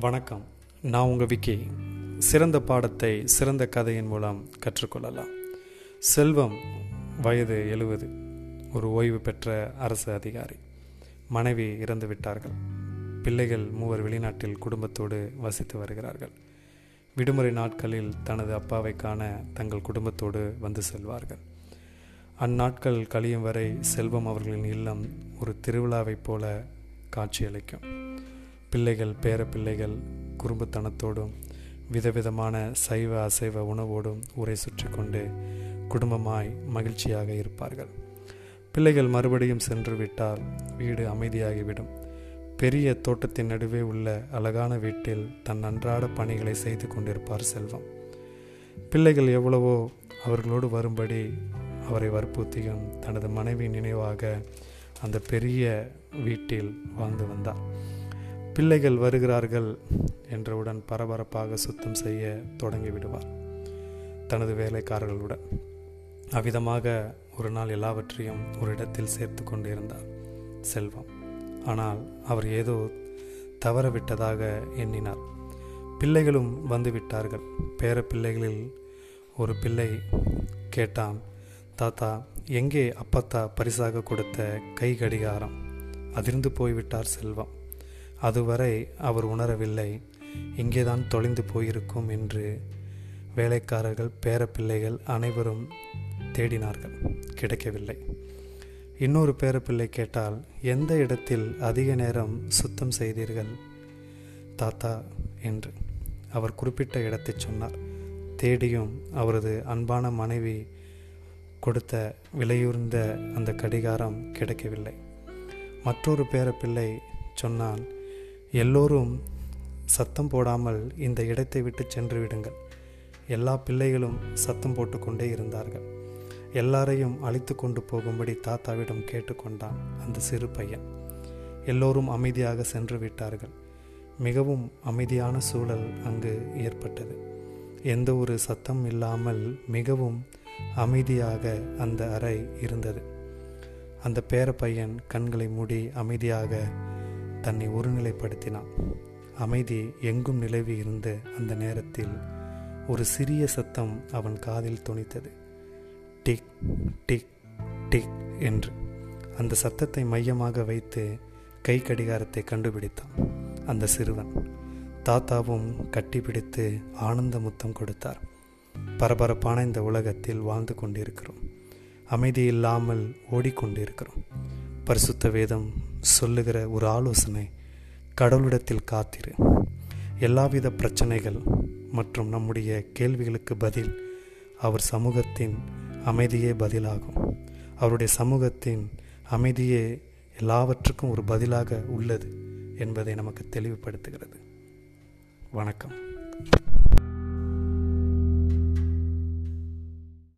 வணக்கம். நான் உங்கள் விக்கி. சிறந்த பாடத்தை சிறந்த கதையின் மூலம் கற்றுக்கொள்ளலாம். செல்வம் வயது எழுபது. ஒரு ஓய்வு பெற்ற அரசு அதிகாரி. மனைவி இறந்து விட்டார்கள். பிள்ளைகள் மூவர் வெளிநாட்டில் குடும்பத்தோடு வசித்து வருகிறார்கள். விடுமுறை நாட்களில் தனது அப்பாவை காண தங்கள் குடும்பத்தோடு வந்து செல்வார்கள். அந்நாட்கள் கழியும் வரை செல்வம் அவர்களின் இல்லம் ஒரு திருவிழாவைப் போல காட்சியளிக்கும். பிள்ளைகள் பேர பிள்ளைகள் குறும்புத்தனத்தோடும் விதவிதமான சைவ அசைவ உணவோடும் உரை சுற்றி கொண்டு குடும்பமாய் மகிழ்ச்சியாக இருப்பார்கள். பிள்ளைகள் மறுபடியும் சென்று விட்டால் வீடு அமைதியாகிவிடும். பெரிய தோட்டத்தின் நடுவே உள்ள அழகான வீட்டில் தன் அன்றாட பணிகளை செய்து கொண்டிருப்பார் செல்வம். பிள்ளைகள் எவ்வளவோ அவர்களோடு வரும்படி அவரை வற்புறுத்தியும் தனது மனைவி நினைவாக அந்த பெரிய வீட்டில் வாழ்ந்து வந்தார். பிள்ளைகள் வருகிறார்கள் என்றவுடன் பரபரப்பாக சுத்தம் செய்ய தொடங்கி விடுவார் தனது வேலைக்காரர்களுடன். அவ்விதமாக ஒரு நாள் எல்லாவற்றையும் ஒரு இடத்தில் சேர்த்து கொண்டிருந்தார் செல்வம். ஆனால் அவர் ஏதோ தவறவிட்டதாக எண்ணினார். பிள்ளைகளும் வந்துவிட்டார்கள். பேர பிள்ளைகளில் ஒரு பிள்ளை கேட்டான் தாத்தா எங்கே அப்பத்தா பரிசாக கொடுத்த கை கடிகாரம்? அதிர்ந்து போய்விட்டார் செல்வம். அதுவரை அவர் உணரவில்லை. இங்கேதான் தொலைந்து போயிருக்கும் என்று வேலைக்காரர்கள் பேரப்பிள்ளைகள் அனைவரும் தேடினார்கள். கிடைக்கவில்லை. இன்னொரு பேரப்பிள்ளை கேட்டால் எந்த இடத்தில் அதிக நேரம் சுத்தம் செய்தீர்கள்? தாத்தா என்று. அவர் குறிப்பிட்ட இடத்தை சொன்னார். தேடியும் அவரது அன்பான மனைவி கொடுத்த விலையுர்ந்த அந்த கடிகாரம் கிடைக்கவில்லை. மற்றொரு பேரப்பிள்ளை சொன்னான் எல்லோரும் சத்தம் போடாமல் இந்த இடத்தை விட்டு சென்று விடுங்கள். எல்லா பிள்ளைகளும் சத்தம் போட்டுக்கொண்டே இருந்தார்கள். எல்லாரையும் அழைத்து கொண்டு போகும்படி தாத்தாவிடம் கேட்டுக்கொண்டான் அந்த சிறு பையன். எல்லோரும் அமைதியாக சென்று விட்டார்கள். மிகவும் அமைதியான சூழல் அங்கு ஏற்பட்டது. எந்த ஒரு சத்தம் இல்லாமல் மிகவும் அமைதியாக அந்த அறை இருந்தது. அந்த பேர பையன் கண்களை மூடி அமைதியாக தன்னை ஒருநிலைப்படுத்தினான். அமைதி எங்கும் நிலவி இருந்த அந்த நேரத்தில் ஒரு சிறிய சத்தம் அவன் காதில் துணித்தது டிக் டிக் டிக் என்று. அந்த சத்தத்தை மையமாக வைத்து கை கடிகாரத்தை கண்டுபிடித்தான் அந்த சிறுவன். தாத்தாவும் கட்டிப்பிடித்து ஆனந்த முத்தம் கொடுத்தார். பரபரப்பான இந்த உலகத்தில் வாழ்ந்து கொண்டிருக்கிறோம். அமைதி இல்லாமல் ஓடிக்கொண்டிருக்கிறோம். பரிசுத்த வேதம் சொல்லுகிற ஒரு ஆலோசனை கடவுளிடத்தில் காத்திரு. எல்லாவித பிரச்சனைகள் மற்றும் நம்முடைய கேள்விகளுக்கு பதில் அவர் சமூகத்தின் அமைதியே பதிலாகும். அவருடைய சமூகத்தின் அமைதியே எல்லாவற்றுக்கும் ஒரு பதிலாக உள்ளது என்பதை நமக்கு தெளிவுபடுத்துகிறது. வணக்கம்.